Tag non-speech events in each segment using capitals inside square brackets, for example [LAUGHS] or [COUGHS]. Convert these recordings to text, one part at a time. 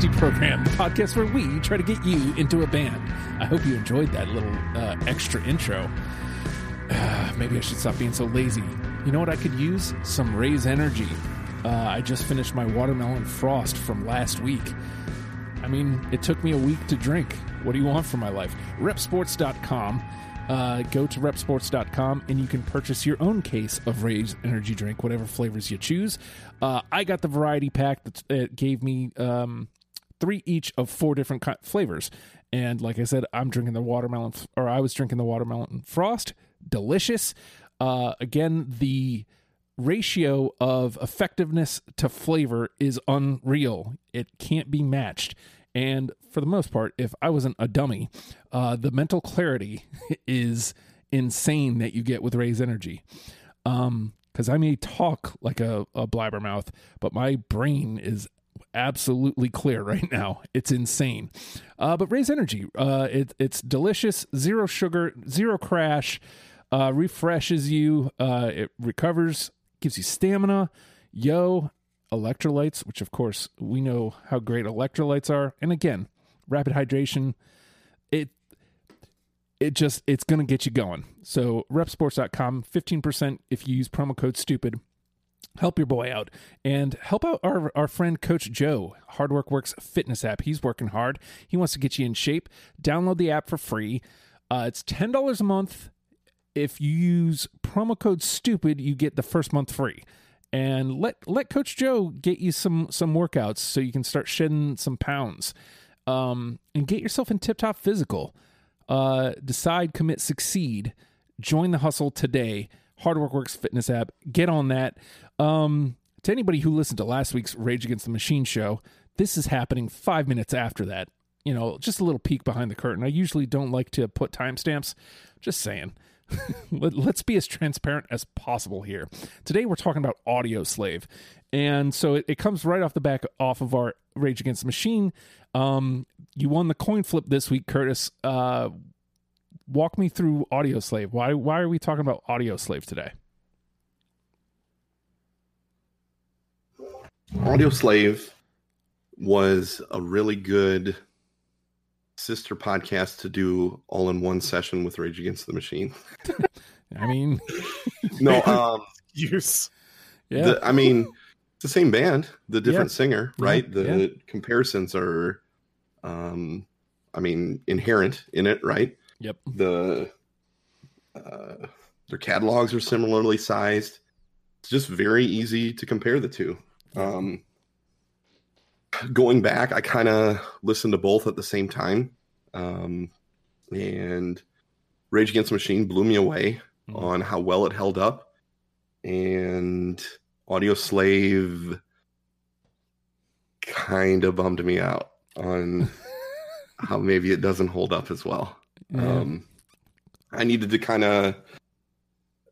Odds Deprogram, the podcast where we try to get you into a band. I hope you enjoyed that little uh, extra intro. Uh, [SIGHS] maybe I should stop being so lazy. You know what I could use? Some Raze Energy. Uh, I just finished my watermelon frost from last week. I mean, it took me a week to drink. What do you want from my life? Reppsports.com. Uh, go to reppsports.com and you can purchase your own case of Raze Energy Drink, whatever flavors you choose. Uh, I got the variety pack that it gave me um, three each of four different ki- flavors. And like I said, I'm drinking the watermelon, or I was drinking the watermelon frost. Delicious. Uh, again, the ratio of effectiveness to flavor is unreal. It can't be matched. And for the most part, if I wasn't a dummy, uh, the mental clarity [LAUGHS] is insane that you get with Raze Energy. Um, because I may talk like a, a blabbermouth, but my brain is absolutely clear [LAUGHS] right now. It's insane. Uh, but Raze Energy, uh, it, it's delicious, zero sugar, zero crash, uh, refreshes you, uh, it recovers, gives you stamina. Yo, electrolytes, which of course we know how great electrolytes are. And again, rapid hydration, it it just it's gonna get you going. So reppsports.com, 15% if you use promo code stupid. Help your boy out and help out our, our friend Coach Joe, Hard Work Works fitness app. He's working hard. He wants to get you in shape. Download the app for free. Uh, it's $10 a month. If you use promo code stupid, you get the first month free and let let Coach Joe get you some some workouts so you can start shedding some pounds, um, and get yourself in tip top physical. Uh, decide, commit, succeed. Join the hustle today. Hard Work Works fitness app. Get on that. Um, to anybody who listened to last week's Rage Against the Machine show, this is happening five minutes after that. You know, just a little peek behind the curtain. I usually don't like to put timestamps. Just saying. [LAUGHS] Let, us be as transparent as possible here. Today we're talking about Audioslave, and so it, it comes right off the back off of our Rage Against the Machine. Um, you won the coin flip this week, Curtis. Uh, walk me through Audioslave. Why why are we talking about Audioslave today? Audio Slave was a really good sister podcast to do all in one session with Rage Against the Machine. [LAUGHS] I mean, [LAUGHS] no, um, use. yeah, the, I mean, it's the same band, the different Yeah. singer, Yeah, right? The yeah. comparisons are, um, I mean, inherent in it, right? Yep, The uh, their catalogs are similarly sized. It's just very easy to compare the two. Um, going back, I kind of listened to both at the same time, um, and Rage Against the Machine blew me away Mhm. on how well it held up, and Audioslave kind of bummed me out on [LAUGHS] how maybe it doesn't hold up as well. Um, I needed to kind of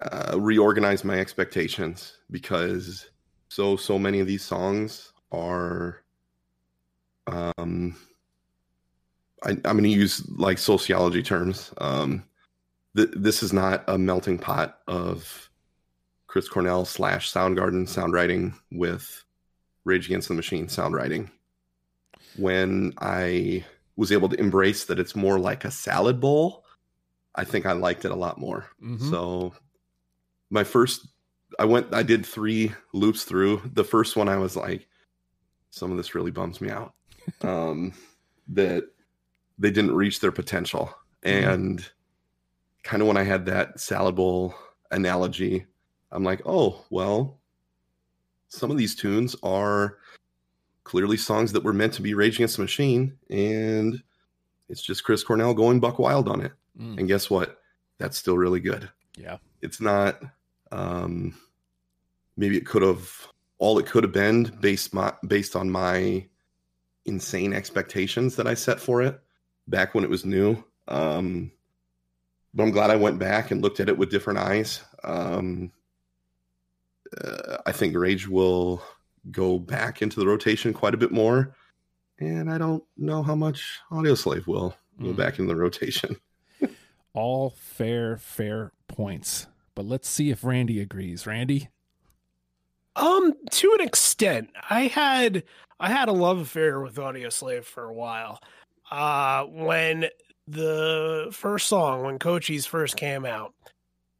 uh, reorganize my expectations because so so many of these songs are. Um, I, I'm going to use like sociology terms. Um, th- this is not a melting pot of Chris Cornell slash Soundgarden soundwriting with Rage Against the Machine soundwriting. When I was able to embrace that it's more like a salad bowl, I think I liked it a lot more. Mhm. So my first I went I did 3 loops through. The first one I was like some of this really bums me out. [LAUGHS] Um that they didn't reach their potential. And kind of when I had that salad bowl analogy, I'm like, "Oh, well, some of these tunes are clearly songs that were meant to be Rage Against the Machine, and it's just Chris Cornell going buck wild on it. Mm. And guess what? That's still really good. yeah, It's not um maybe it could have all it could have been based my based on my insane expectations that I set for it back when it was new. Um but I'm glad I went back and looked at it with different eyes. Um uh, I think Rage will go back into the rotation quite a bit more. And I don't know how much Audioslave will go Mm. back into the rotation. [LAUGHS] all fair, fair points. But let's see if Randy agrees. Randy, Um, to an extent, I had I had a love affair with Audioslave for a while. Uh, when the first song, when Cochise first came out,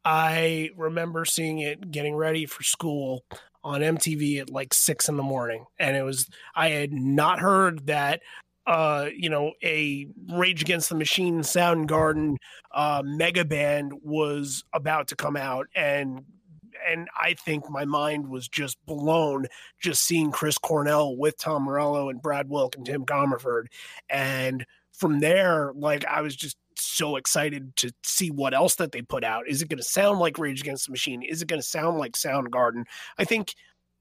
I remember seeing it getting ready for school on MTV at like six in the morning. And it was, I had not heard that, uh, you know, a Rage Against the Machine Soundgarden uh, mega band was about to come out. And and I think my mind was just blown just seeing Chris Cornell with Tom Morello and Brad Wilk and Tim Commerford. And from there, like I was just so excited to see what else that they put out. Is it going to sound like Rage Against the Machine? Is it going to sound like Soundgarden? I think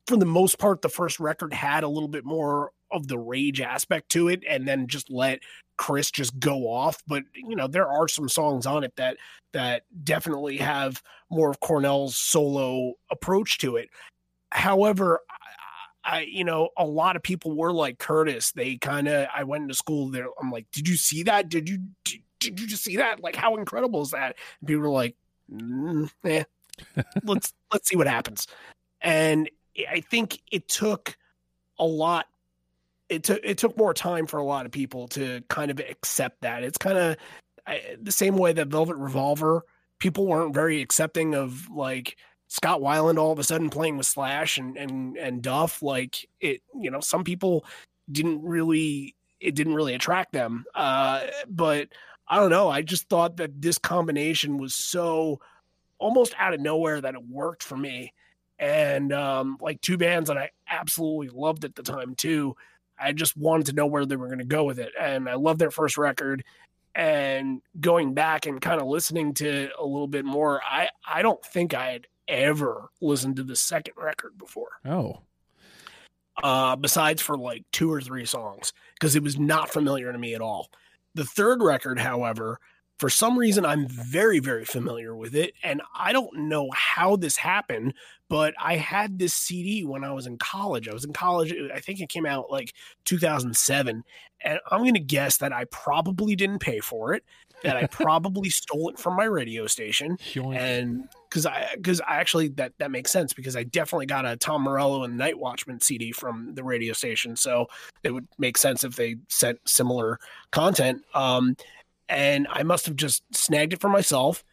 for the most part, the first record had a little bit more of the rage aspect to it, and then just let Chris just go off. But you know, there are some songs on it that that definitely have more of Cornell's solo approach to it. However, I, you know, a lot of people were like Curtis. They kind of, I went into school there. I'm like, did you see that? Did you, did, did you just see that? Like, how incredible is that? And people were like, mm, eh, [LAUGHS] let's, let's see what happens. And I think it took a lot. It took, it took more time for a lot of people to kind of accept that. It's kind of the same way that Velvet Revolver, people weren't very accepting of like, Scott Weiland all of a sudden playing with Slash and and and Duff, like it, you know, some people didn't really it didn't really attract them. Uh, but I don't know. I just thought that this combination was so almost out of nowhere that it worked for me. And um, like two bands that I absolutely loved at the time too. I just wanted to know where they were going to go with it, and I love their first record. And going back and kind of listening to a little bit more, I I don't think I had ever listened to the second record before. Oh. Uh, besides for like two or three songs, because it was not familiar to me at all. The third record, however, for some reason, I'm very, very familiar with it. And I don't know how this happened, but I had this CD when I was in college. I was in college, I think it came out like 2007. And I'm going to guess that I probably didn't pay for it, that I probably stole it from my radio station. [LAUGHS] And because I because I actually that that makes sense because I definitely got a Tom Morello and Nightwatchman CD from the radio station, so it would make sense if they sent similar content. Um, and I must have just snagged it for myself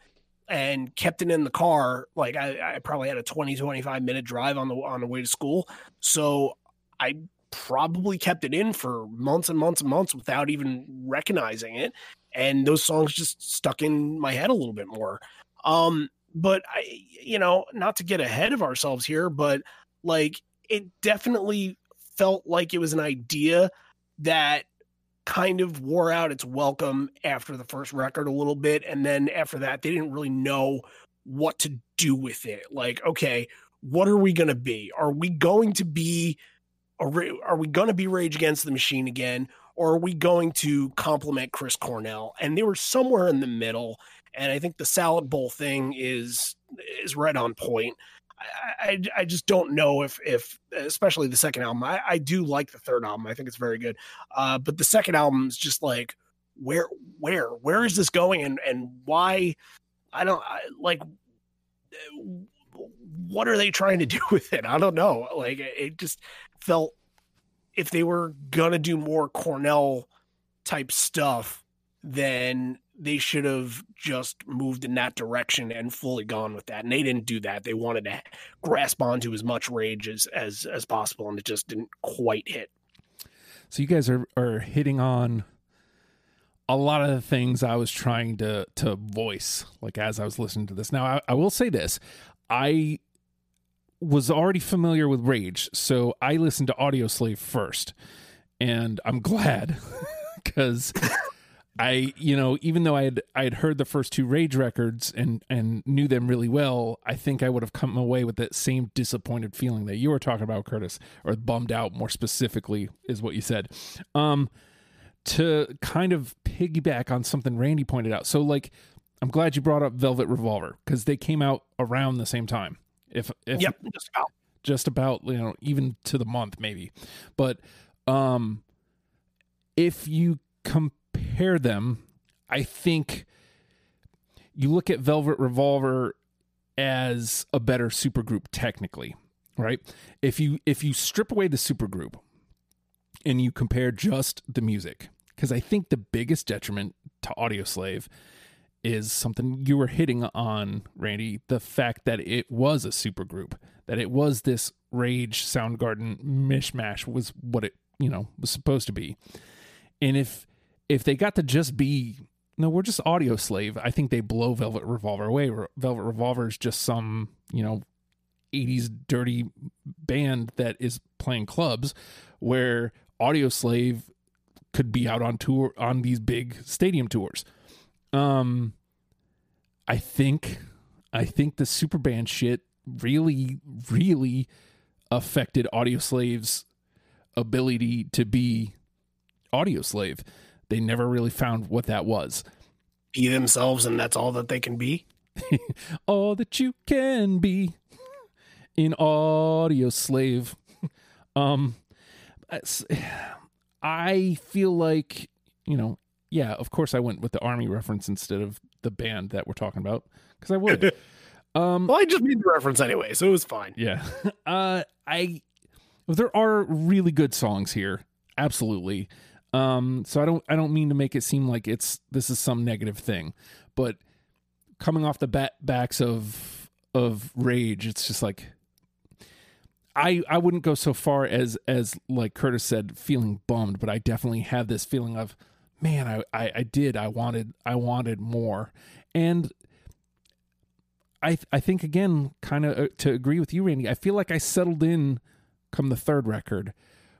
and kept it in the car. Like I, I probably had a 20, 25 minute drive on the on the way to school, so I probably kept it in for months and months and months without even recognizing it and those songs just stuck in my head a little bit more um but I, you know, not to get ahead of ourselves here, but like it definitely felt like it was an idea that kind of wore out its welcome after the first record a little bit. And then after that, they didn't really know what to do with it. Like, okay, what are we going to be? Are we going to be, are we going to be Rage Against the Machine again? Or are we going to compliment Chris Cornell? And they were somewhere in the middle and I think the salad bowl thing is is right on point. I, I, I just don't know if if especially the second album. I, I do like the third album. I think it's very good. Uh, but the second album is just like where where where is this going and and why I don't I, like what are they trying to do [LAUGHS] with it? I don't know. Like it just felt if they were gonna do more Cornell type stuff, then they should have just moved in that direction and fully gone with that. And they didn't do that. They wanted to grasp onto as much rage as as, as possible, and it just didn't quite hit. So you guys are are hitting on a lot of the things I was trying to to voice, like as I was listening to this. Now I, I will say this: I was already familiar with Rage, so I listened to Audioslave first, and I'm glad [LAUGHS] because I, you know, even though I had I had heard the first two Rage records and and knew them really well, I think I would have come away with that same disappointed feeling that you were talking about, Curtis, or bummed out more specifically is what you said. Um, to kind of piggyback on something Randy pointed out. So, like, I'm glad you brought up Velvet Revolver because they came out around the same time. If if yep, just about, just about, you know, even to the month maybe, but um, if you compare compare them, I think you look at Velvet Revolver as a better supergroup technically, right? If you if you strip away the supergroup and you compare just the music, because I think the biggest detriment to Audioslave is something you were hitting on, Randy, the fact that it was a supergroup, that it was this Rage Soundgarden mishmash was what it, you know, was supposed to be. And if if they got to just be no, we're just Audioslave. I think they blow Velvet Revolver away. Velvet Revolver is just some, you know, 80s dirty band that is playing clubs where Audioslave could be out on tour on these big stadium tours. Um I think I think the super band shit really really affected Audioslave's ability to be Audioslave. They never really found what that was. Be themselves and that's all that they can be. [LAUGHS] all that you can be in Audioslave. [LAUGHS] um I feel like, you know, yeah, of course I went with the army reference instead of the band that we're talking about because I would. [LAUGHS] um, well, I just made the reference anyway, so it was fine. Yeah, uh, I there are really good songs here, absolutely. Um, so I don't I don't mean to make it seem like it's this is some negative thing, but coming off the bat, backs of of rage, it's just like I I wouldn't go so far as as like Curtis said, feeling bummed, but I definitely have this feeling of man, I, I, I did. I wanted I wanted more. And I I think again, kind of uh, to agree with you, Randy. I feel like I settled in come the third record,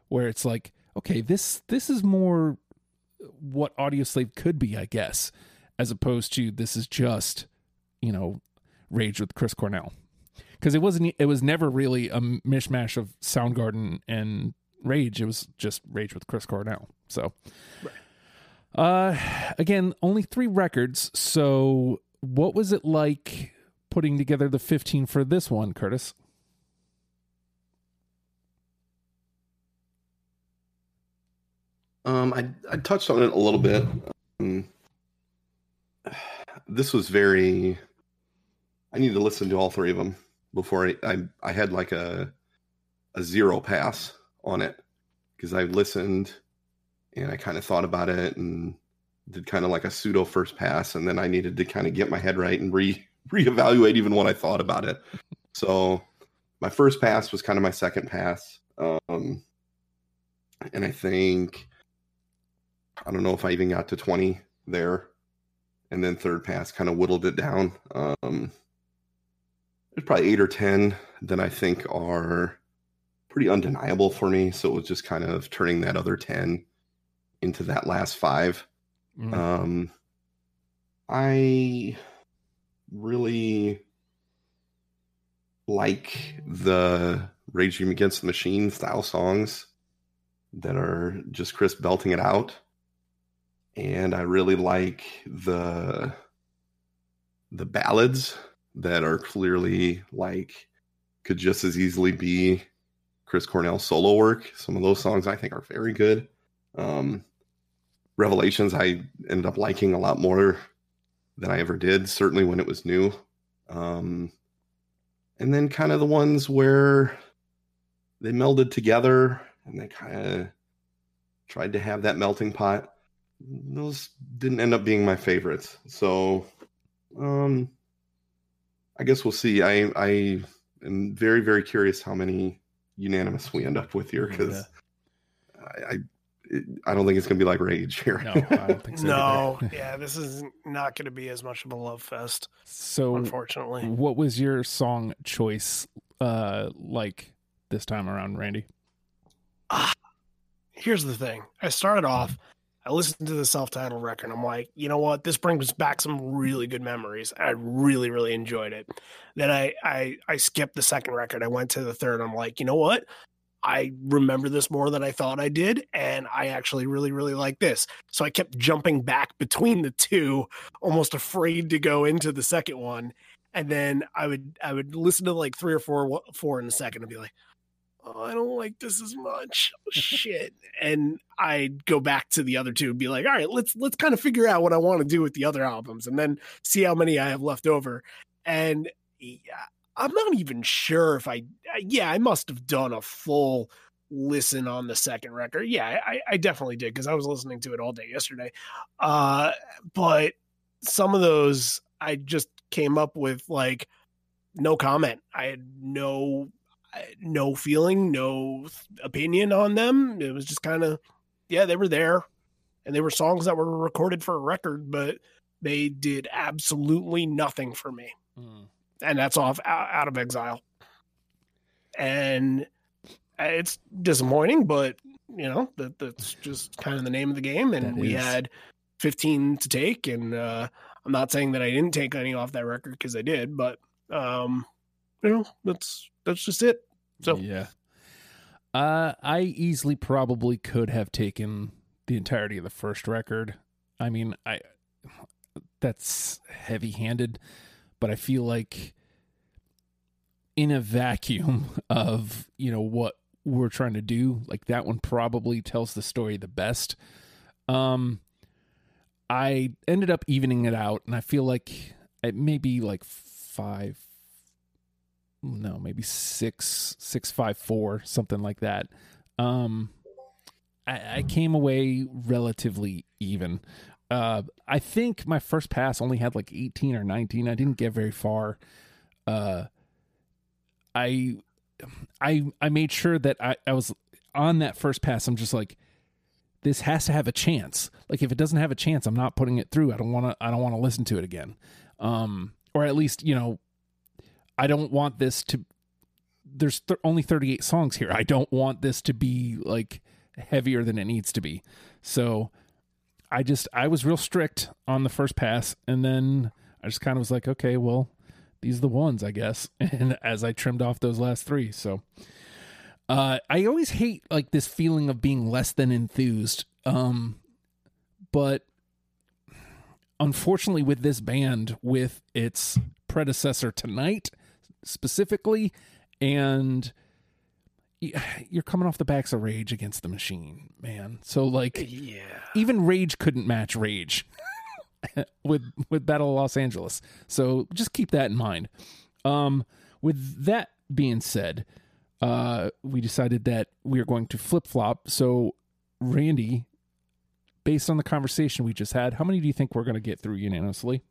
where it's like, okay, this this is more what Audioslave could be, I guess, as opposed to this is just, you know, Rage with Chris Cornell, because it wasn't. It was never really a mishmash of Soundgarden and Rage. It was just Rage with Chris Cornell. So. Right. Uh, again, only three records. So, what was it like putting together the 15 for this one, Curtis? Um, I I touched on it a little bit. Um, this was very. I need to listen to all three of them before I I, I had like a a zero pass on it because I listened and I kind of thought about it and did kind of like a pseudo first pass, and then I needed to kind of get my head right and re [LAUGHS] reevaluate even what I thought about it. So my first pass was kind of my second pass, um, and I think I don't know if I even got to twenty there, and then third pass kind of whittled it down. Um, there's probably eight or ten that I think are pretty undeniable for me. So it was just kind of turning that other ten into that last five. Mm. Um, I really like the Raging Against the Machine style songs that are just Chris belting it out. And I really like the the ballads that are clearly like could just as easily be Chris Cornell solo work. Some of those songs I think are very good. Um, Revelations I ended up liking a lot more than I ever did, certainly when it was new. Um, and then kind of the ones where they melded together and they kind of tried to have that melting pot. Those didn't end up being my favorites. So, um, I guess we'll see. I I am very very curious how many unanimous we end up with here because yeah. I, I I don't think it's going to be like Rage here. No, I don't think so. [LAUGHS] no, yeah, this is not going to be as much of a love fest. So, unfortunately, what was your song choice uh like this time around, Randy? Ah, here's the thing. I started off. I listened to the self-titled record. I'm like, you know what? This brings back some really good memories. I really, really enjoyed it. Then I, I, I skipped the second record. I went to the third. I'm like, you know what? I remember this more than I thought I did, and I actually really, really like this. So I kept jumping back between the two, almost afraid to go into the second one. And then I would I would listen to like three or four four in a second and be like, oh, I don't like this as much. [LAUGHS] Shit. And I'd go back to the other two and be like, all right, let's let's kind of figure out what I want to do with the other albums and then see how many I have left over. And yeah, I'm not even sure if I, yeah, I must have done a full listen on the second record. Yeah, I, I definitely did because I was listening to it all day yesterday. Uh, but some of those I just came up with like no comment. I had no no feeling, no opinion on them. It was just kind of yeah, they were there, and they were songs that were recorded for a record, but they did absolutely nothing for me. Mm. And that's off out of exile. And it's disappointing, but you know that that's just kind of the name of the game. And that we is. had 15 to take, and uh, I'm not saying that I didn't take any off that record because I did, but um, you know that's that's just it. So yeah, uh, I easily probably could have taken the entirety of the first record. I mean, I that's heavy-handed, but I feel like in a vacuum [LAUGHS] of you know what we're trying to do like that one probably tells the story the best um i ended up evening it out and i feel like it may be like five no maybe six six five four something like that um i, I came away relatively even uh i think my first pass only had like 18 or 19 i didn't get very far uh i I I made sure that I, I was on that first pass. I'm just like, this has to have a chance. Like if it doesn't have a chance, I'm not putting it through. I don't want to. I don't want to listen to it again. Um, or at least you know, I don't want this to. There's th- only 38 songs here. I don't want this to be like heavier than it needs to be. So I just I was real strict on the first pass, and then I just kind of was like, okay, well, these are the ones, I guess. [LAUGHS] And as I trimmed off those last three, so uh, I always hate like this feeling of being less than enthused. Um, but unfortunately, with this band, with its predecessor tonight specifically, and [SIGHS] you're coming off the backs of Rage Against the Machine, man. So like, yeah, even Rage couldn't match Rage. [LAUGHS] with with Battle of Los Angeles. So just keep that in mind. Um, with that being said, uh, we decided that we are going to flip flop. So, Randy, based on the conversation we just had, how many do you think we're going to get through unanimously?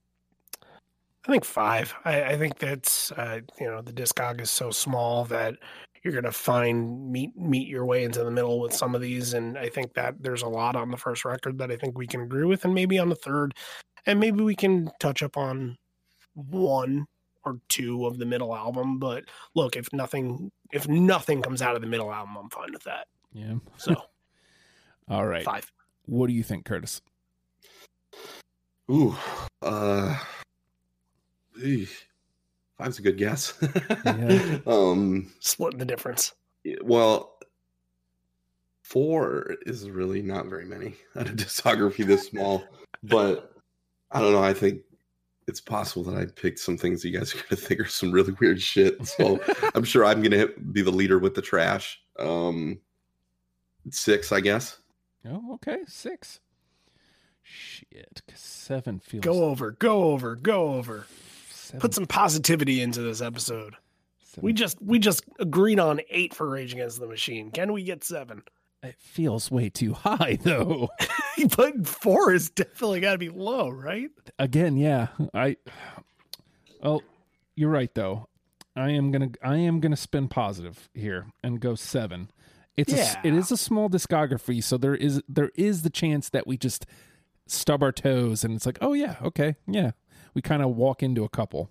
I think five. I, I think that's uh, you know the discog is so small that you're going to find meet meet your way into the middle with some of these, and I think that there's a lot on the first record that I think we can agree with, and maybe on the third, and maybe we can touch up on one or two of the middle album. But look, if nothing if nothing comes out of the middle album, I'm fine with that. Yeah. So, [LAUGHS] all right, five. What do you think, Curtis? Ooh, uh, Five's a good guess. yeah. [LAUGHS] Um, splitting the difference. Well, four is really not very many [LAUGHS] at a discography this small, but I don't know. I think it's possible that I picked some things you guys are going to think are some really weird shit. So [LAUGHS] I'm sure I'm going to be the leader with the trash. Um, six, I guess. Oh, okay, six. Shit, seven feels. Go over, go over, go over. Seven. Put some positivity into this episode. Seven. We just we just agreed on eight for Rage Against the Machine. Can we get seven? It feels way too high though. [LAUGHS] [LAUGHS] but four is definitely got to be low, right? Again, yeah. I. Well, you're right though. I am gonna I am gonna spin positive here and go seven. It's yeah. a, it is a small discography, so there is there is the chance that we just stub our toes and it's like, oh yeah, okay, yeah, we kind of walk into a couple.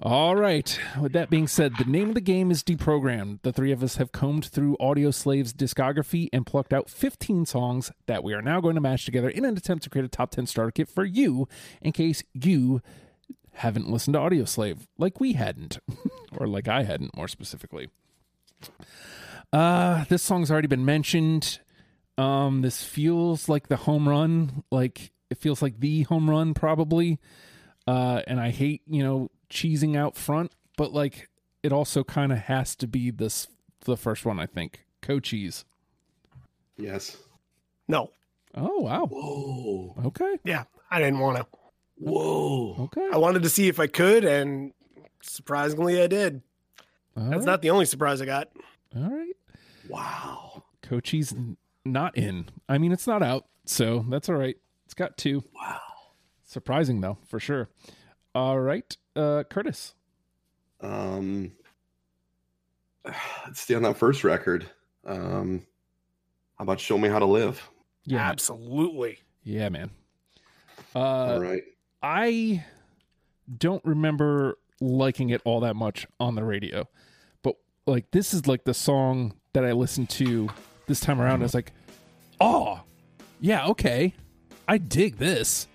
All right. With that being said, the name of the game is Deprogrammed. The three of us have combed through Audioslave's discography and plucked out 15 songs that we are now going to match together in an attempt to create a top 10 starter kit for you in case you haven't listened to Audioslave like we hadn't, [LAUGHS] or like I hadn't, more specifically. Uh, this song's already been mentioned. Um, this feels like the home run, like it feels like the home run probably. Uh, and I hate, you know, cheesing out front, but like it also kind of has to be this the first one, I think. Cochise. Yes. No. Oh wow. Whoa. Okay. Yeah, I didn't want to. Whoa. Okay. I wanted to see if I could, and surprisingly, I did. All That's right. not the only surprise I got. All right. Wow. Cochise n- not in. I mean, it's not out, so that's all right. It's got two. Wow. Surprising though, for sure. All right, uh, Curtis. Um, [SIGHS] let's stay on that first record. Um, how about "Show Me How to Live"? Yeah, Absolutely. yeah, man. Uh, All right. I don't remember liking it all that much on the radio, but like this is like the song that I listened to this time around. I was like, oh, yeah, okay, I dig this.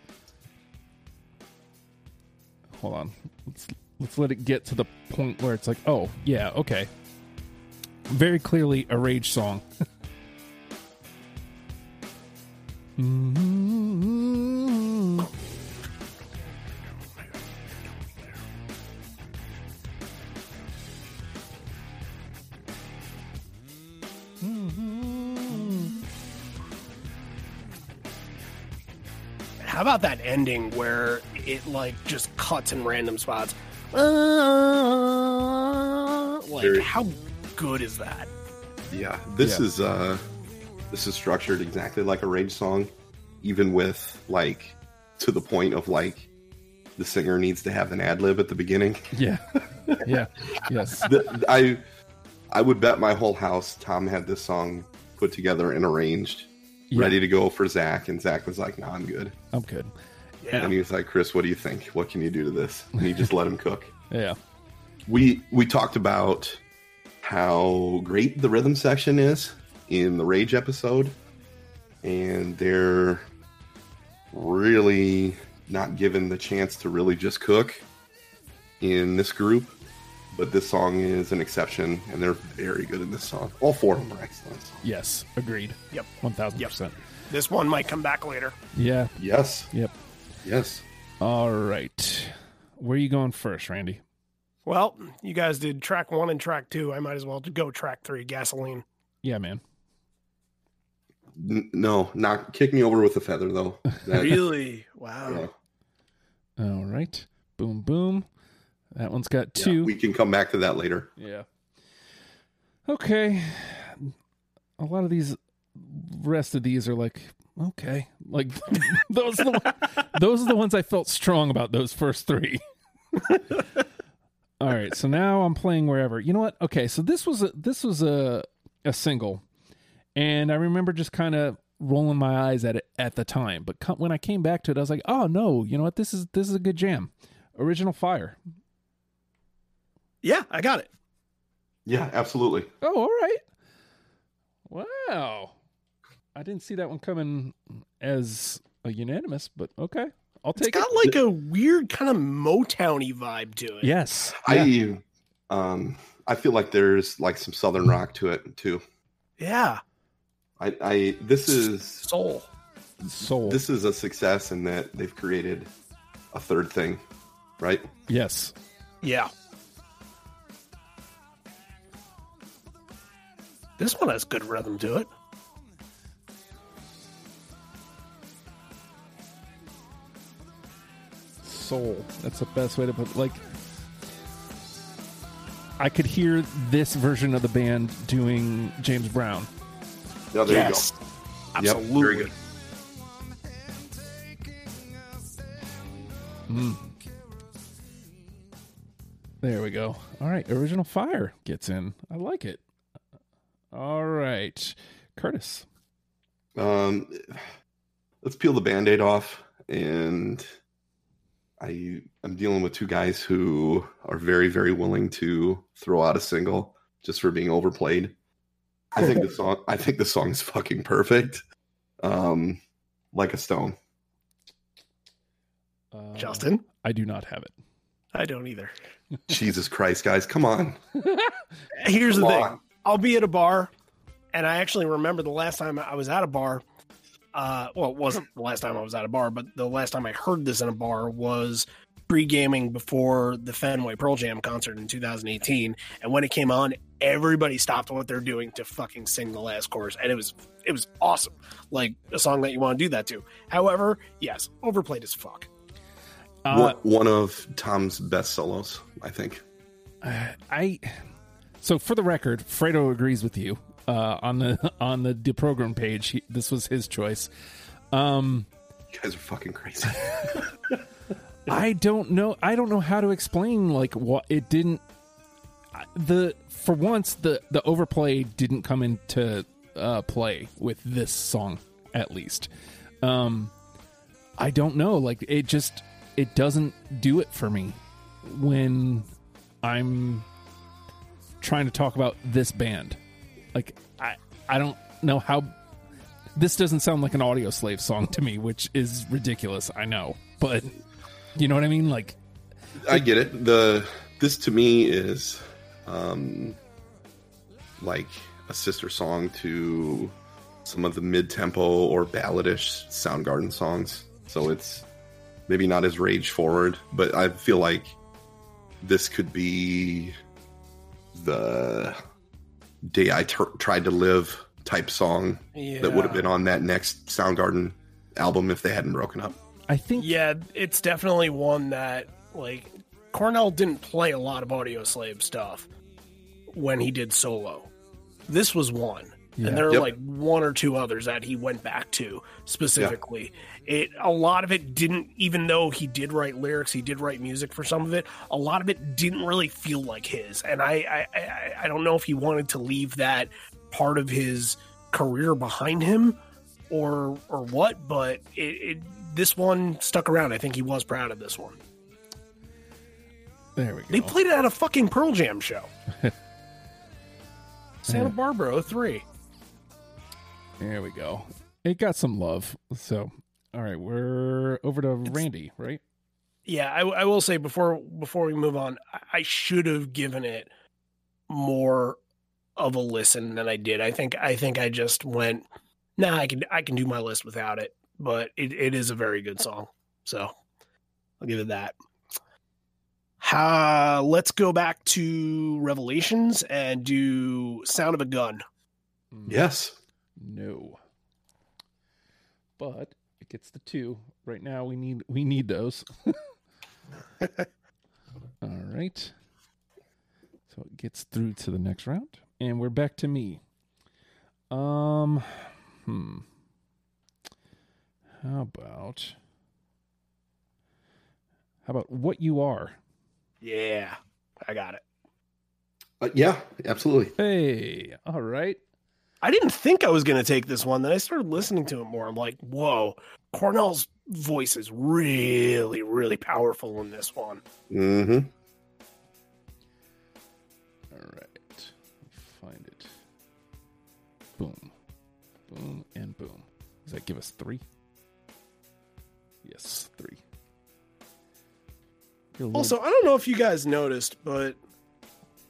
Hold on, let's let's let it get to the point where it's like, oh yeah, okay. Very clearly a rage song. [LAUGHS] mm-hmm. How about that ending where it like just cuts in random spots? Uh, like Very- how good is that? Yeah, this Yeah. is uh, this is structured exactly like a rage song, even with like to the point of like the singer needs to have an ad lib at the beginning. [LAUGHS] Yeah, yeah, yes. [LAUGHS] The- I I would bet my whole house Tom had this song put together and arranged, Yeah. ready to go for Zach, and Zach was like, "No, I'm good." I'm good. Yeah. And he was like, "Chris, what do you think? What can you do to this?" And he just let him cook. [LAUGHS] Yeah, we we talked about how great the rhythm section is in the rage episode and they're really not given the chance to really just cook in this group but this song is an exception and they're very good in this song all four of them are excellent yes, agreed. Yep. One thousand percent. This one might come back later. Yeah, yes yep. yes All right. Where are you going first, Randy? Well, you guys did track one and track two. I might as well go track three, gasoline. Yeah, man. N- no not kick me over with a feather though [LAUGHS] That- Really? Wow. yeah. All right. Boom, boom. That one's got Yeah, two. we can come back to that later Yeah. Okay. A lot of these rest of these are like okay. Like [LAUGHS] those are the those are the ones I felt strong about those first 3. [LAUGHS] All right, so now I'm playing wherever. You know what? Okay, so this was a this was a a single. And I remember just kind of rolling my eyes at it at the time. But co- when I came back to it, I was like, "Oh no, you know what? This is this is a good jam." Original Fire. Yeah, I got it. yeah absolutely Oh, all right. Wow. I didn't see that one coming as a unanimous, but okay. I'll take it's got like a weird kind of Motowny vibe to it. Yes. Yeah. I um I feel like there's like some southern rock to it too. Yeah. I, I this is Soul. Soul. this is a success in that they've created a third thing, right? yes. Yeah. This one has good rhythm to it. Soul. That's the best way to put like I could hear this version of the band doing James Brown. No, there yes. you go. Absolutely. Yep, very good. Mm. There we go. All right, Original Fire gets in. I like it. All right. Curtis. Um let's peel the band-aid off and I I'm dealing with two guys who are very, very willing to throw out a single just for being overplayed. I think the song I think the song is fucking perfect. Um like a stone. Uh, Justin? I do not have it. I don't either. Jesus Christ, guys, come on. [LAUGHS] Here's Come the thing. on. I'll be at a bar, and I actually remember the last time I was at a bar. Uh, well, it wasn't the last time I was at a bar, but the last time I heard this in a bar was pre-gaming before the Fenway Pearl Jam concert in 2018. And when it came on, everybody stopped what they're doing to fucking sing the last chorus, and it was it was awesome, like a song that you want to do that to. However, yes, overplayed as fuck. Uh, one, one of Tom's best solos, I think. I so for the record, Fredo agrees with you. uh, on the on the deprogram page. He, this was his choice. Um, You guys are fucking crazy. [LAUGHS] [LAUGHS] I don't know. I don't know how to explain like what it didn't. The for once the the overplay didn't come into uh, play with this song at least. Um, I don't know. Like it just it doesn't do it for me when I'm trying to talk about this band. Like I I don't know how this doesn't sound like an Audioslave song to me, which is ridiculous, I know. But you know what I mean? Like I get it. The this to me is um like a sister song to some of the mid tempo or balladish Soundgarden songs. So it's maybe not as rage forward, but I feel like this could be the day I tur tried to live type song that would have been on that next Soundgarden album if they hadn't broken up. I think Yeah, it's definitely one that like Cornell didn't play a lot of Audioslave stuff when he did solo. This was one. Yeah. And there are Yep. like one or two others that he went back to specifically. It a lot of it didn't even though he did write lyrics, he did write music for some of it, a lot of it didn't really feel like his. And I I, I, I don't know if he wanted to leave that part of his career behind him or or what, but it, it this one stuck around. I think he was proud of this one. there we go. They played it at a fucking Pearl Jam show. [LAUGHS] Santa Barbara 03. There we go. It got some love. So, all right, we're over to Randy, right? Yeah, I, I will say before before we move on, I, I should have given it more of a listen than I did. I think I think I just went, nah, I can I can do my list without it. But it, it is a very good song, so I'll give it that. Uh, let's go back to Revelations and do Sound of a Gun. Yes. No. But it gets the two. Right now we need we need those. [LAUGHS] All right. So it gets through to the next round. And we're back to me. Um hmm. How about How about what you are? Yeah, I got it. Uh, yeah, absolutely. Hey, all right. I didn't think I was going to take this one. Then I started listening to it more. I'm like, whoa, Cornell's voice is really, really powerful in this one. Mm-hmm. All right. Find it. Boom. Boom and boom. Does that give us three? Yes, three. Little- Also, I don't know if you guys noticed, but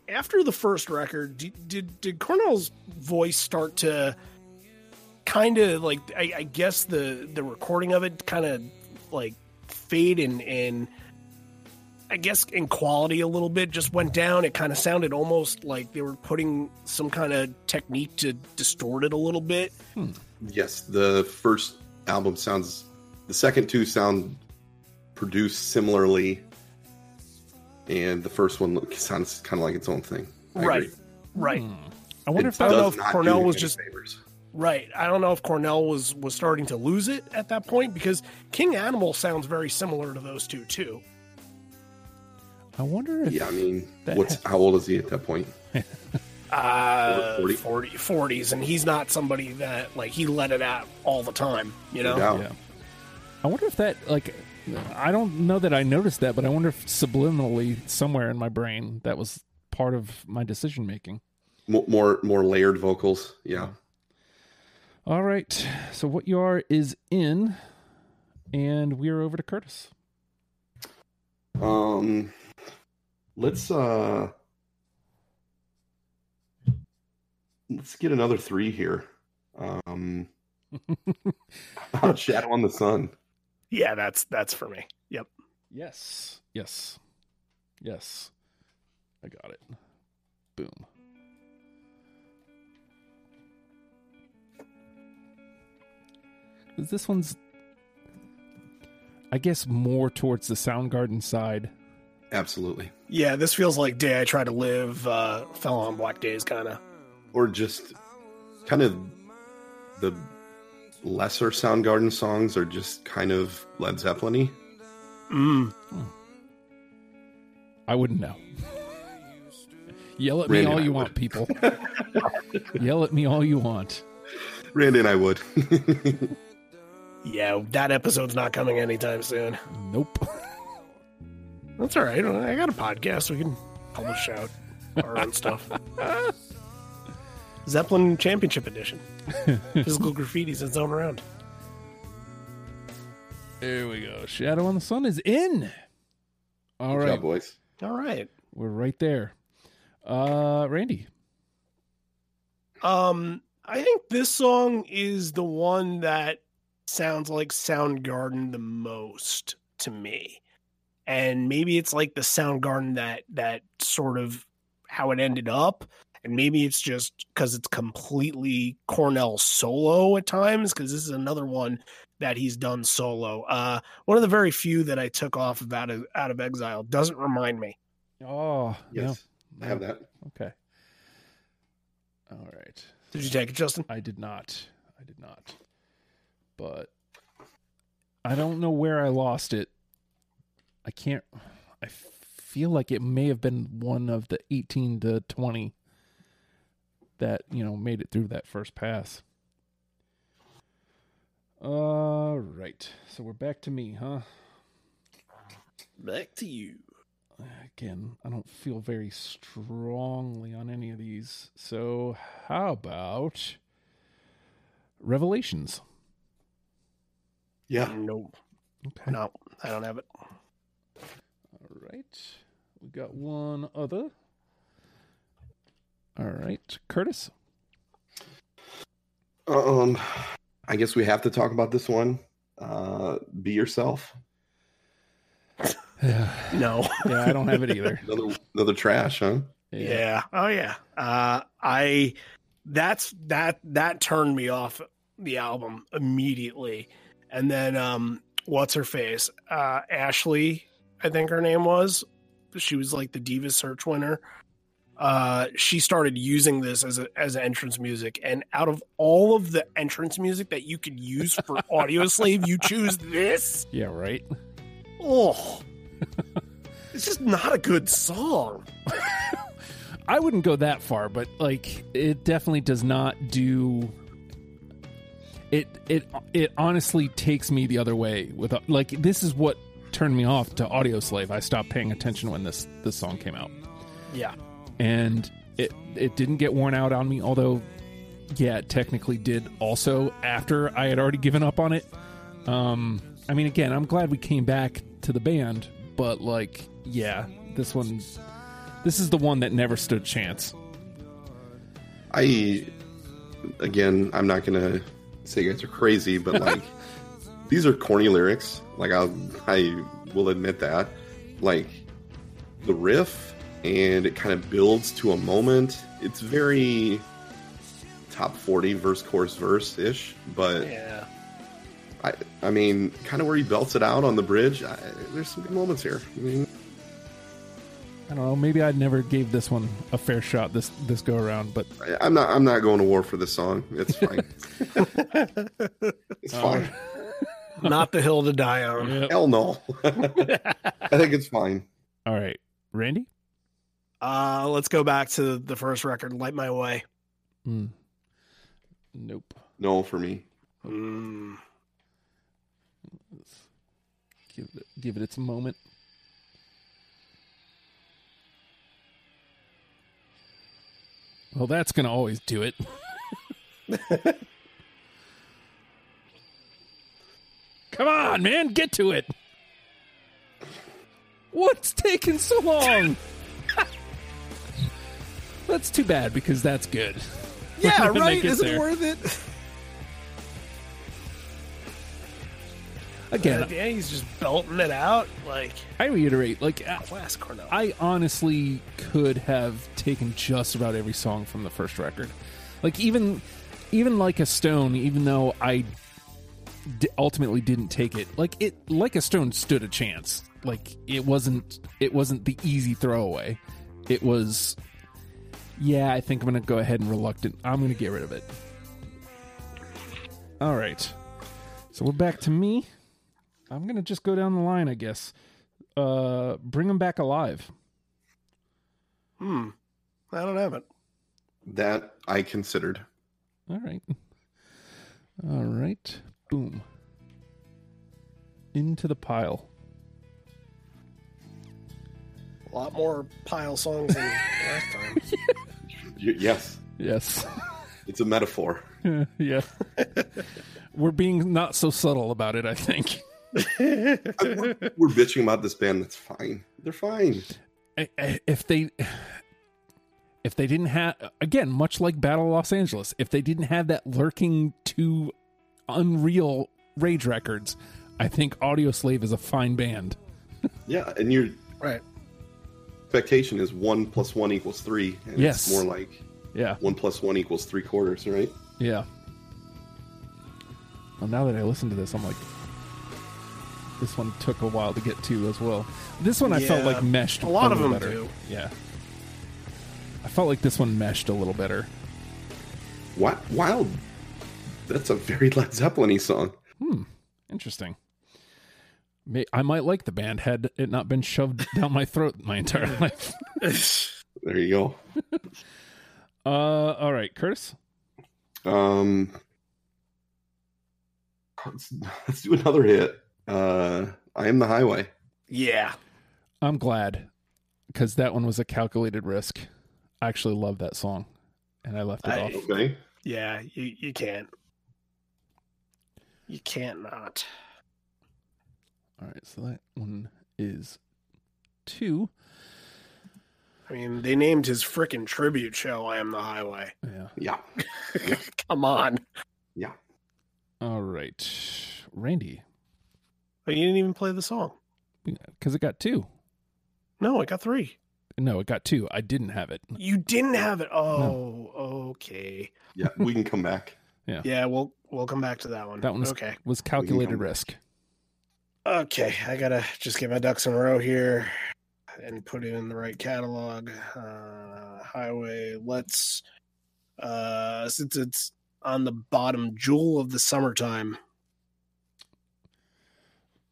after the first record, did did, did Cornell's voice start to kind of like I, I guess the the recording of it kind of like fade and and I guess in quality a little bit just went down. It kind of sounded almost like they were putting some kind of technique to distort it a little bit. Hmm. Yes, the first album sounds. The second two sound produced similarly, and the first one sounds kind of like its own thing. I right, agree. right. Hmm. I wonder It if I don't know if Cornell was just- favors. Right. I don't know if Cornell was was starting to lose it at that point because King Animal sounds very similar to those two too. I wonder if Yeah, I mean, what's how old is he at that point? [LAUGHS] Uh, Over 40? 40s, and he's not somebody that like he let it out all the time. You know. Yeah. I wonder if that like I don't know that I noticed that, but I wonder if subliminally somewhere in my brain that was part of my decision making. Mo- More more layered vocals. Yeah. All right. So what you are is in and we're over to Curtis. Um, let's uh, let's get another three here. Um, [LAUGHS] [LAUGHS] Shadow on the Sun. Yeah, that's that's for me. Yep. Yes. Yes. Yes. I got it. Boom. This one's, I guess, more towards the Soundgarden side. Absolutely. Yeah, this feels like Day I Try to Live, uh, Fell on Black Days kind of. Or just kind of the lesser Soundgarden songs are just kind of Led Zeppelin-y. Mm. I wouldn't know. [LAUGHS] Yell at me all you would. want, people. [LAUGHS] Yell at me all you want. Randy and I would. [LAUGHS] Yeah, that episode's not coming anytime soon. Nope. That's all right. I got a podcast. We can publish out our own stuff. Zeppelin Championship Edition. [LAUGHS] Physical graffiti's its own round. There we go. Shadow on the Sun is in. All Good right. job, boys. All right. We're right there. Uh Randy. Um, I think this song is the one that sounds like Soundgarden the most to me. And maybe it's like the Soundgarden that that sort of how it ended up. And maybe it's just because it's completely Cornell solo at times, because this is another one that he's done solo. Uh one of the very few that I took off of out of out of exile doesn't remind me. Oh, Yes, no. I have that. Okay. All right. Did you take it, Justin? I did not. I did not. But I don't know where I lost it. I can't. I feel like it may have been one of the 18 to 20 that, you know, made it through that first pass. All right. So we're back to me, huh? Back to you. Again, I don't feel very strongly on any of these. So, how about Revelations? Yeah. No, Okay. no, I don't have it. All right. We got one other. All right. Curtis. Um, I guess we have to talk about this one. Uh, be yourself. [SIGHS] yeah, No. I don't have it either. [LAUGHS] Another another trash, huh? Yeah. Oh yeah. Uh I that's that that turned me off the album immediately. And then um what's her face? Uh Ashley, I think her name was. She was like the Diva search winner. Uh she started using this as a as entrance music and out of all of the entrance music that you could use for [LAUGHS] Audioslave, you choose this? Yeah, right. Oh. [LAUGHS] It's just not a good song. I wouldn't go that far, but like it definitely does not do it it it honestly takes me the other way with like this is what turned me off to Audioslave. I stopped paying attention when this this song came out. Yeah. And it it didn't get worn out on me although yeah it technically did also after i had already given up on it um i mean again i'm glad we came back to the band but like yeah this one this is the one that never stood a chance I again, I'm not gonna say you guys are crazy, but [LAUGHS] like these are corny lyrics. Like I'll I will admit that. Like the riff and it kind of builds to a moment. It's very top 40 verse chorus verse ish, but Yeah. I I mean, kind of where he belts it out on the bridge. I, there's some good moments here. I mean, i don't know maybe i never gave this one a fair shot this this go around but I, I'm not I'm not going to war for this song. It's fine. [LAUGHS] it's fine. Um, [LAUGHS] not the hill to die on. Yep. Hell no. [LAUGHS] I think it's fine. all right randy Uh, let's go back to the first record, "Light My Way." Hmm. nope No for me. Mm. give it give it its moment well that's gonna always do it [LAUGHS] come on man get to it what's taking so long that's too bad because that's good [LAUGHS] Yeah, When right. get Is it worth it? [LAUGHS] again yeah, he's just belting it out like i reiterate like uh, class Cornell. I honestly could have taken just about every song from the first record. Like even even like a stone, even though I d- ultimately didn't take it. Like it like a stone stood a chance. Like it wasn't it wasn't the easy throwaway. It was yeah, I think I'm going to go ahead and reluctant. I'm going to get rid of it. All right. So we're back to me. I'm going to just go down the line, I guess. Uh, bring them back alive. Hmm. I don't have it. That I considered. All right. All right. Boom. Into the pile. A lot more pile songs than last time. [LAUGHS] Y- yes, Yes. it's a metaphor. [LAUGHS] yeah. we're being not so subtle about it, I think. we're, [LAUGHS] we're bitching about this band. That's fine. They're fine. I- I- If they if they didn't have again, much like Battle of Los Angeles, if they didn't have that lurking to unreal rage records, I think Audioslave is a fine band. Yeah, and you're right. Expectation is one plus one equals three. And Yes. it's more like Yeah. one plus one equals three quarters, right? Yeah. Well, now that I listen to this, I'm like, this one took a while to get to as well. This one I felt like meshed a lot of little them better. do. Yeah. I felt like this one meshed a little better. Wi- Wild. That's a very Led Zeppelin song. Hmm. Interesting. May, I might like the band had it not been shoved [LAUGHS] down my throat my entire life. [LAUGHS] There you go. [LAUGHS] Uh, all right, Curtis. Um, let's, let's do another hit. Uh, I am the highway. yeah. I'm glad because that one was a calculated risk. I actually love that song, and I left it I- off. Okay. Yeah. You you can't. You can't not. All right, so that one is two. I mean, they named his frickin' tribute show "I Am the Highway." Yeah. Yeah. [LAUGHS] Come on. Yeah. All right, Randy, But you didn't even play the song. because it got two. No, it got three. No, it got two. I didn't have it. You didn't have it. Oh, okay. Yeah. We can come back. Yeah, Yeah, we'll we'll come back to that one. That one was, okay. was calculated come back. risk. Okay, I gotta just get my ducks in a row here and put it in the right catalog. Uh, highway. Let's. Uh, since it's on the bottom, jewel of the summertime.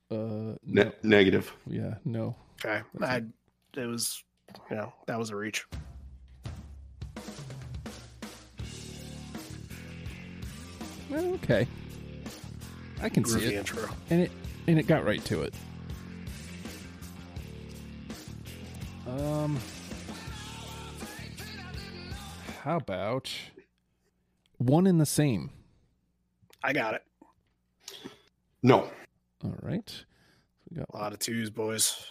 Uh, Ne- negative. Yeah, no. Okay, That's I. It was, you know, that was a reach. Okay. I can see it, intro. and it and it got right to it. Um, how about one in the same? I got it. No. All right. We got A lot of twos, boys.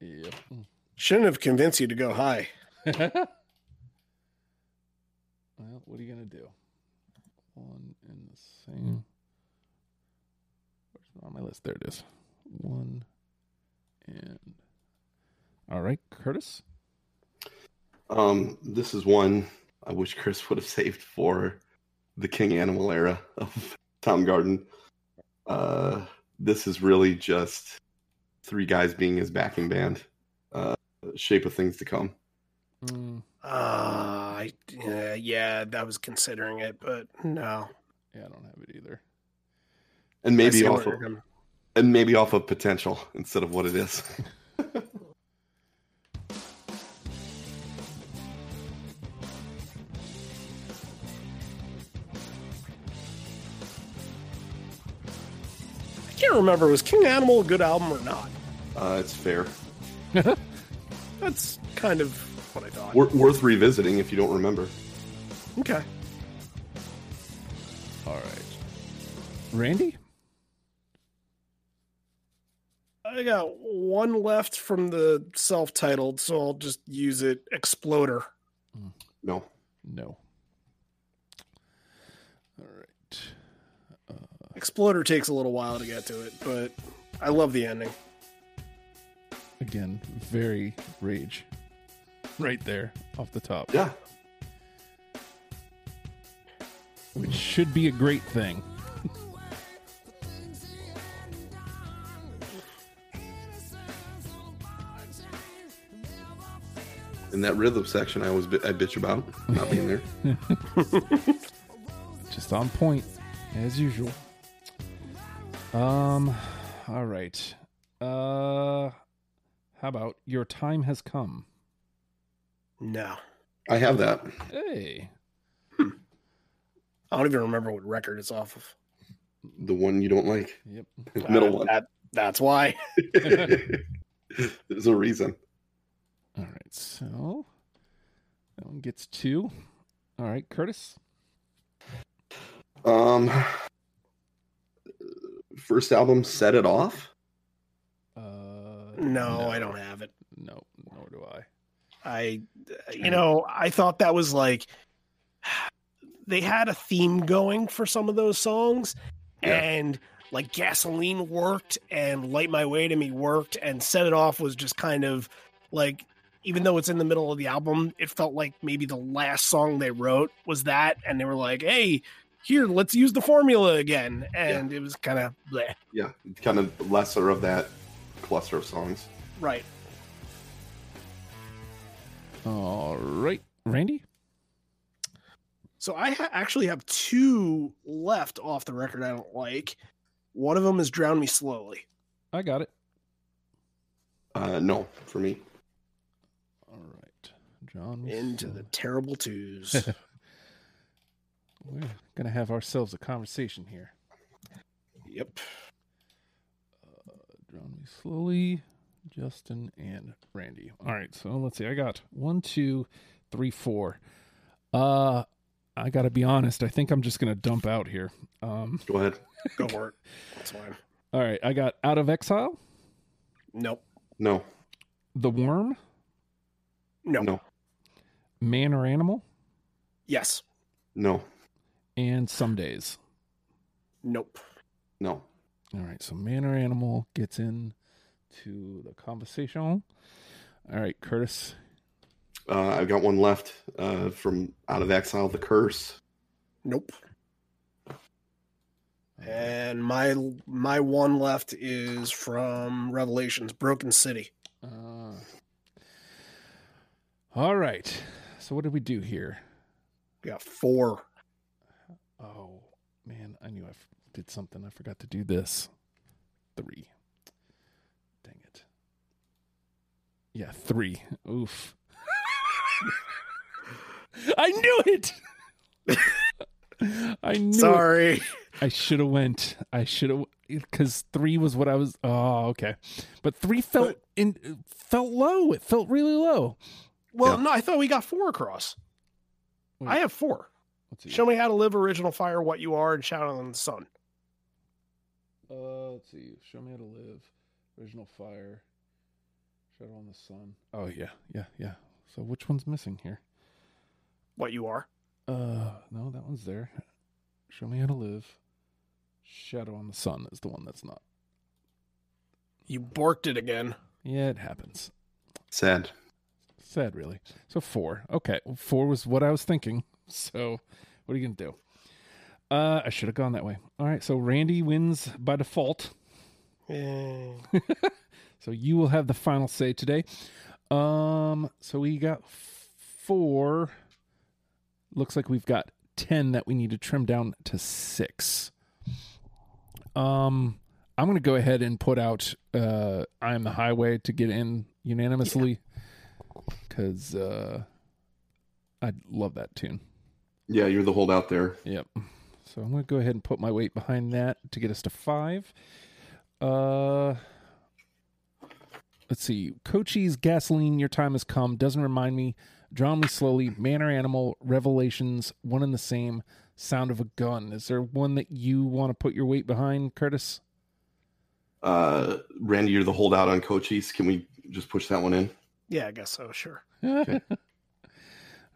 Yep. Shouldn't have convinced you to go high. [LAUGHS] well, what are you gonna do? One in the same. Where's it on my list? There it is. One and. All right, Curtis. Um, this is one I wish Chris would have saved for the King Animal era of [LAUGHS] Tom Garden. Uh, this is really just three guys being his backing band. Uh, shape of things to come. Mm, Uh, I, uh, yeah, I was considering it, but no. yeah, I don't have it either. And maybe see off of, and maybe off of potential [LAUGHS] instead of what it is. I can't remember. Was King Animal a good album or not? Uh, it's fair. [LAUGHS] That's kind of what I thought. Wor- worth revisiting if you don't remember. Okay. All right, Randy. I got one left from the self-titled, so I'll just use it. Exploder. No. No. All right. Uh, Exploder takes a little while to get to it, but I love the ending. Again, very rage. Right there, off the top, Yeah. which should be a great thing. In that rhythm section, I always bi- I bitch about not being there. [LAUGHS] Just on point. as usual. Um, all right. Uh, how about your time has come? No. I have that. Hey, I don't even remember what record it's off of. The one you don't like. yep. [LAUGHS] Middle Uh, one. That, that's why. [LAUGHS] There's a reason. All right, so that one gets two. All right, Curtis. Um, first album, Set It Off. Uh, No, I don't have it. No, nor do I. I, you know, I thought that was like [SIGHS] they had a theme going for some of those songs, Yeah. and like gasoline worked, and light my way to me worked, and set it off was just kind of like. Even though it's in the middle of the album, it felt like maybe the last song they wrote was that, and they were like, "Hey, here, let's use the formula again," and it was kind of bleh. Yeah, kind of lesser of that cluster of songs. right. All right, Randy. So I ha- actually have two left off the record I don't like. One of them is "Drown Me Slowly." I got it. Uh, no, for me. All right, John. Into the [LAUGHS] terrible twos. [LAUGHS] We're gonna have ourselves a conversation here. yep. Drown me slowly, Justin and Randy. All right, so let's see. I got one, two, three, four. Uh, I gotta be honest. I think I'm just gonna dump out here. Um, Go ahead. [LAUGHS] Go for it. That's fine. all right, I got Out of Exile, Nope. No, The Worm, No. no, Man or Animal, Yes. no, and Some Days. Nope. no. All right, so Man or Animal gets in to the conversation. All right, Curtis. Uh, I've got one left uh, from Out of Exile, The Curse. Nope. And my my one left is from Revelations, Broken City. Uh, all right. So what did we do here? We got four. Oh man, I knew I f- did something. I forgot to do this. Three. Dang it. Yeah, three. Oof. [LAUGHS] I knew it. [LAUGHS] I knew. It. Sorry. I should have went. I should have because three was what I was. Oh, okay. But three felt in felt low. It felt really low. Well, Yeah. no, I thought we got four across. Wait. I have four. Let's see. Show me how to live, original fire, what you are, and shout on the sun. Uh, let's see. Show me how to live. Original fire. Shadow on the sun. Oh yeah, yeah, yeah. So which one's missing here? What you are. Uh, no, that one's there. Show me how to live. Shadow on the sun is the one that's not. You borked it again. Yeah, it happens. Sad. Sad, really. So four. Okay, well, four was what I was thinking. [LAUGHS] So, what are you gonna do? Uh, I should have gone that way. All right. So Randy wins by default. [LAUGHS] So you will have the final say today. Um, so we got four. Looks like we've got ten that we need to trim down to six. Um, I'm gonna go ahead and put out uh "I Am the Highway" to get in unanimously because uh, I love that tune. Yeah, you're the holdout there. Yep. So I'm going to go ahead and put my weight behind that to get us to five. Uh, let's see. Cochise gasoline. Your time has come. Doesn't remind me. Draw me slowly. Man or animal. Revelations. One and the same. Sound of a gun. Is there one that you want to put your weight behind, Curtis? Uh, Randy, you're the holdout on Cochise. Can we just push that one in? Yeah, I guess so. Sure. Okay. [LAUGHS]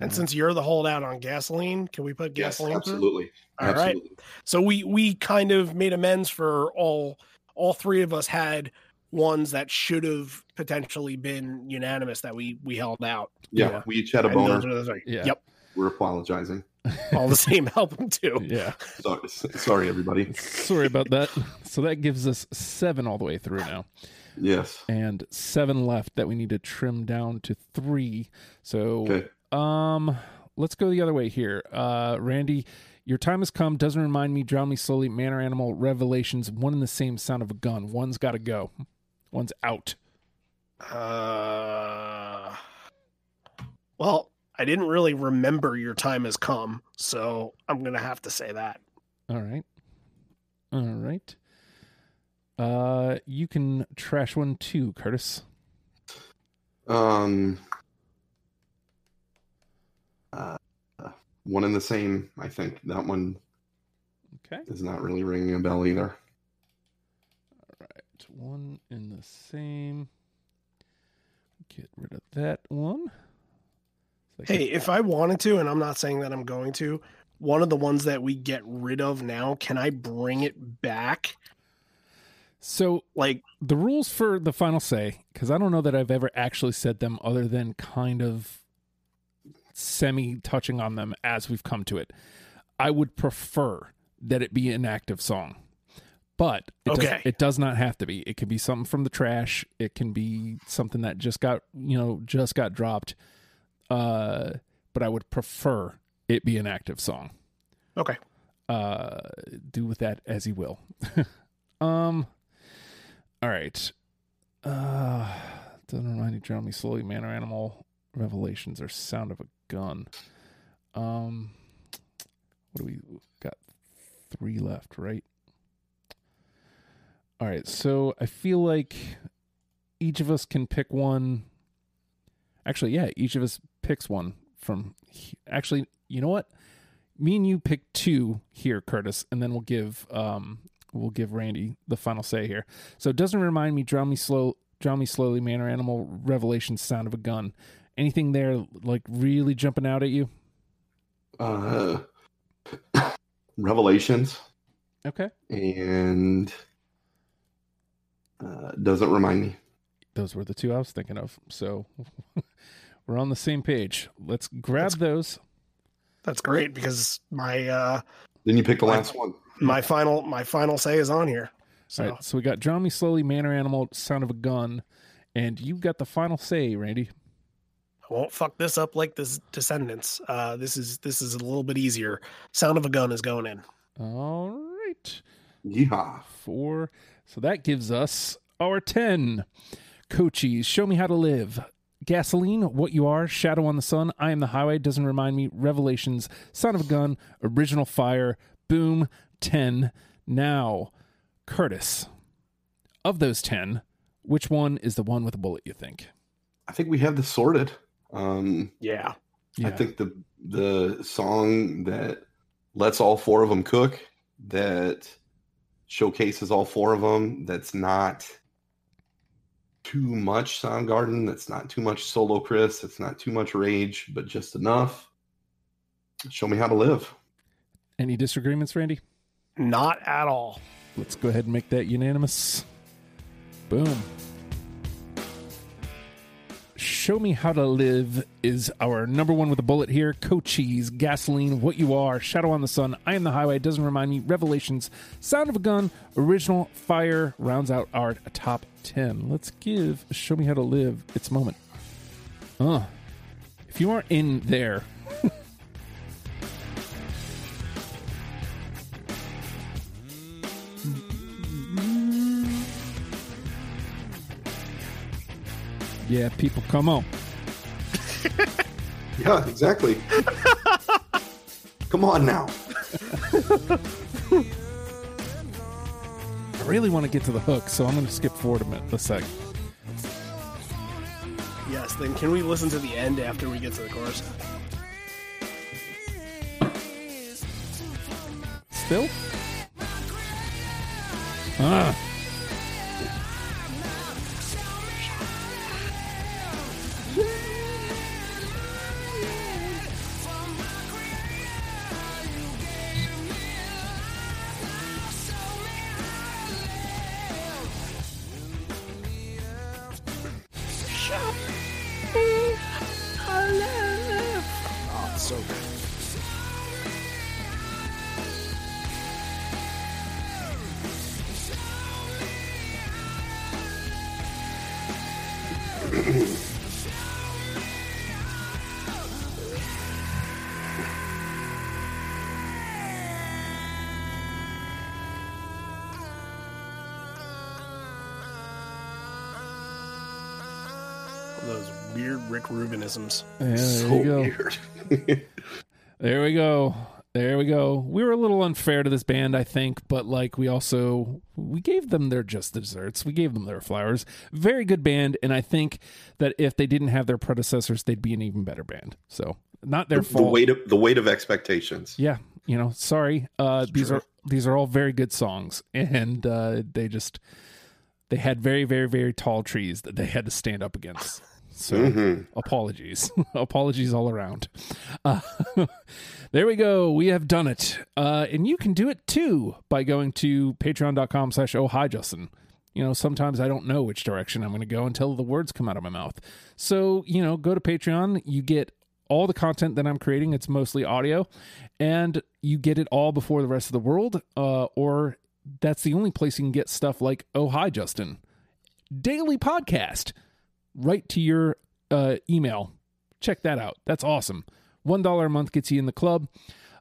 And Uh, since you're the holdout on gasoline, can we put Yes, gasoline? through? absolutely. All right. absolutely. So we we kind of made amends for all all three of us had ones that should have potentially been unanimous that we we held out. Yeah, Yeah. we each had a And those boner. are. Yeah. Yep. We're apologizing. [LAUGHS] All the same album too. yeah. Sorry, sorry, everybody. Sorry about that. So that gives us seven all the way through now. Yes. and seven left that we need to trim down to three. So, Okay. um, let's go the other way here. Uh, Randy, Your time has come. Doesn't remind me. Drown me slowly. Man or animal revelations. One and the same sound of a gun. One's got to go. One's out. Uh, well, I didn't really remember your time has come, so I'm gonna have to say that. All right. All right. Uh, you can trash one too, Curtis. Um, uh, one and the same. I think that one Okay. is not really ringing a bell either. All right. One in the same. Get rid of that one. I Hey, if I wanted to, and I'm not saying that I'm going to, one of the ones that we get rid of now, can I bring it back? So Like, the rules for the final say, because I don't know that I've ever actually said them other than kind of semi touching on them as we've come to it. I would prefer that it be an active song. But it, does, Okay. it does not have to be. It can be something from the trash. It can be something that just got, you know, just got dropped. Uh, but I would prefer it be an active song. Okay, uh do with that as he will. [LAUGHS] Um all right. Uh doesn't remind you drown me slowly man or animal revelations or sound of a gun. Um what do we got three left right? All right so i feel like each of us can pick one. Actually yeah each of us picks one from he- actually you know what me and you pick two here, Curtis, and then we'll give um we'll give Randy the final say here. So it doesn't remind me drown me slow drown me slowly, man or animal revelation sound of a gun. Anything there like really jumping out at you? Uh, [COUGHS] Revelations Okay. and uh, doesn't remind me. Those were the two I was thinking of. So [LAUGHS] we're on the same page. Let's grab That's- those. that's great because my uh Then you pick the last one. my final my final say is on here. So All right. So we got drown me slowly, man or animal, sound of a gun, and you've got the final say, Randy. I won't fuck this up like this Descendants. Uh, this is this is a little bit easier. Sound of a gun is going in. All right. Yeehaw. four. So that gives us our 10. Cochise, show me how to live. Gasoline, what you are. Shadow on the sun. I am the highway. Doesn't remind me. Revelations, son of a gun. Original fire. Boom. 10. Now, Curtis, of those 10, which one is the one with a bullet, you think? I think we have this sorted. Um, Yeah. I think the the song that lets all four of them cook, that showcases all four of them, that's not too much Soundgarden, that's not too much Solo Chris, that's not too much Rage, but just enough. Show me how to live. Any disagreements, Randy? Not at all. Let's go ahead and make that unanimous. Boom. Show Me How to Live is our number one with a bullet here. Cochise, Gasoline, What You Are, Shadow on the Sun, I Am the Highway, Doesn't Remind Me, Revelations, Sound of a Gun, Original Fire rounds out our top 10. Let's give Show Me How to Live its moment. Uh, if you aren't in there, yeah, people, come on. [LAUGHS] Yeah, exactly. [LAUGHS] Come on now. [LAUGHS] I really want to get to the hook, so I'm going to skip forward a minute, a sec. Yes. Then can we listen to the end after we get to the chorus? Still? Ah. Those weird Rick Rubinisms. Yeah, there so you go. weird. [LAUGHS] there we go. There we go. We were a little unfair to this band, I think, but like we also we gave them their just desserts. We gave them their flowers. Very good band, and I think that if they didn't have their predecessors, they'd be an even better band. So not their the, the fault. weight of the weight of expectations. yeah, you know, sorry. Uh, these true. are these are all very good songs, [LAUGHS] and uh, they just they had very very very tall trees that they had to stand up against. So Mhm. apologies. [LAUGHS] Apologies all around. Uh, [LAUGHS] there we go. We have done it. Uh, and you can do it too by going to patreon.com slash oh hi justin you know sometimes i don't know which direction i'm going to go until the words come out of my mouth. So you know go to patreon. You get all the content that i'm creating. It's mostly audio. And you get it all before the rest of the world uh, or that's the only place you can get stuff like oh hi justin daily podcast right to your uh, email. Check that out. That's awesome. One dollar a month gets you in the club,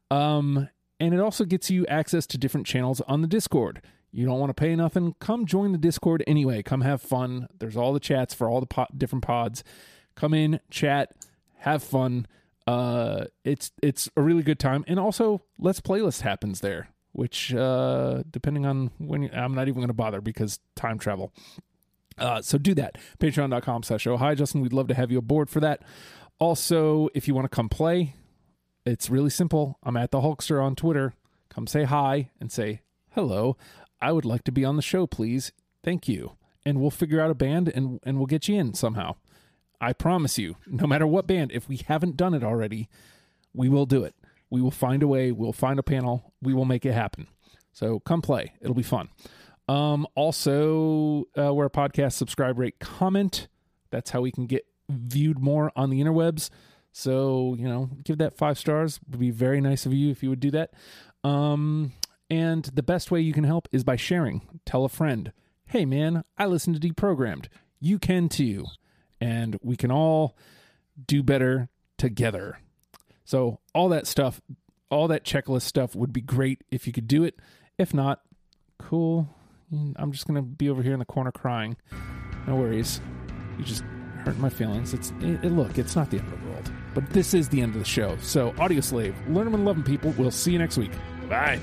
um, and it also gets you access to different channels on the Discord. You don't want to pay nothing? Come join the Discord anyway. Come have fun. There's all the chats for all the po- different pods. Come in, chat, have fun. Uh, it's it's a really good time, and also Let's Playlist happens there. Which, uh, depending on when, you, I'm not even going to bother because time travel. Uh, so do that. Patreon.com slash oh hi Justin. We'd love to have you aboard for that. Also, if you want to come play, it's really simple. I'm at the Hulkster on Twitter. Come say hi and say hello. I would like to be on the show, please. Thank you. And we'll figure out a band and, and we'll get you in somehow. I promise you, no matter what band, if we haven't done it already, we will do it. We will find a way. We'll find a panel. We will make it happen. So come play. It'll be fun. Um, also, uh, we're a podcast, subscribe, rate, comment. That's how we can get viewed more on the interwebs. So, you know, give that five stars. It Would be very nice of you if you would do that. Um, and the best way you can help is by sharing. Tell a friend, hey man, I listen to Deprogrammed. You can too. And we can all do better together. So, all that stuff, all that checklist stuff would be great if you could do it. If not, cool. I'm just gonna be over here in the corner crying. No worries. You just hurt my feelings. It's it, it- look, it's not the end of the world, but this is the end of the show. So, Audioslave, learn them and love them, people. We'll see you next week. Bye.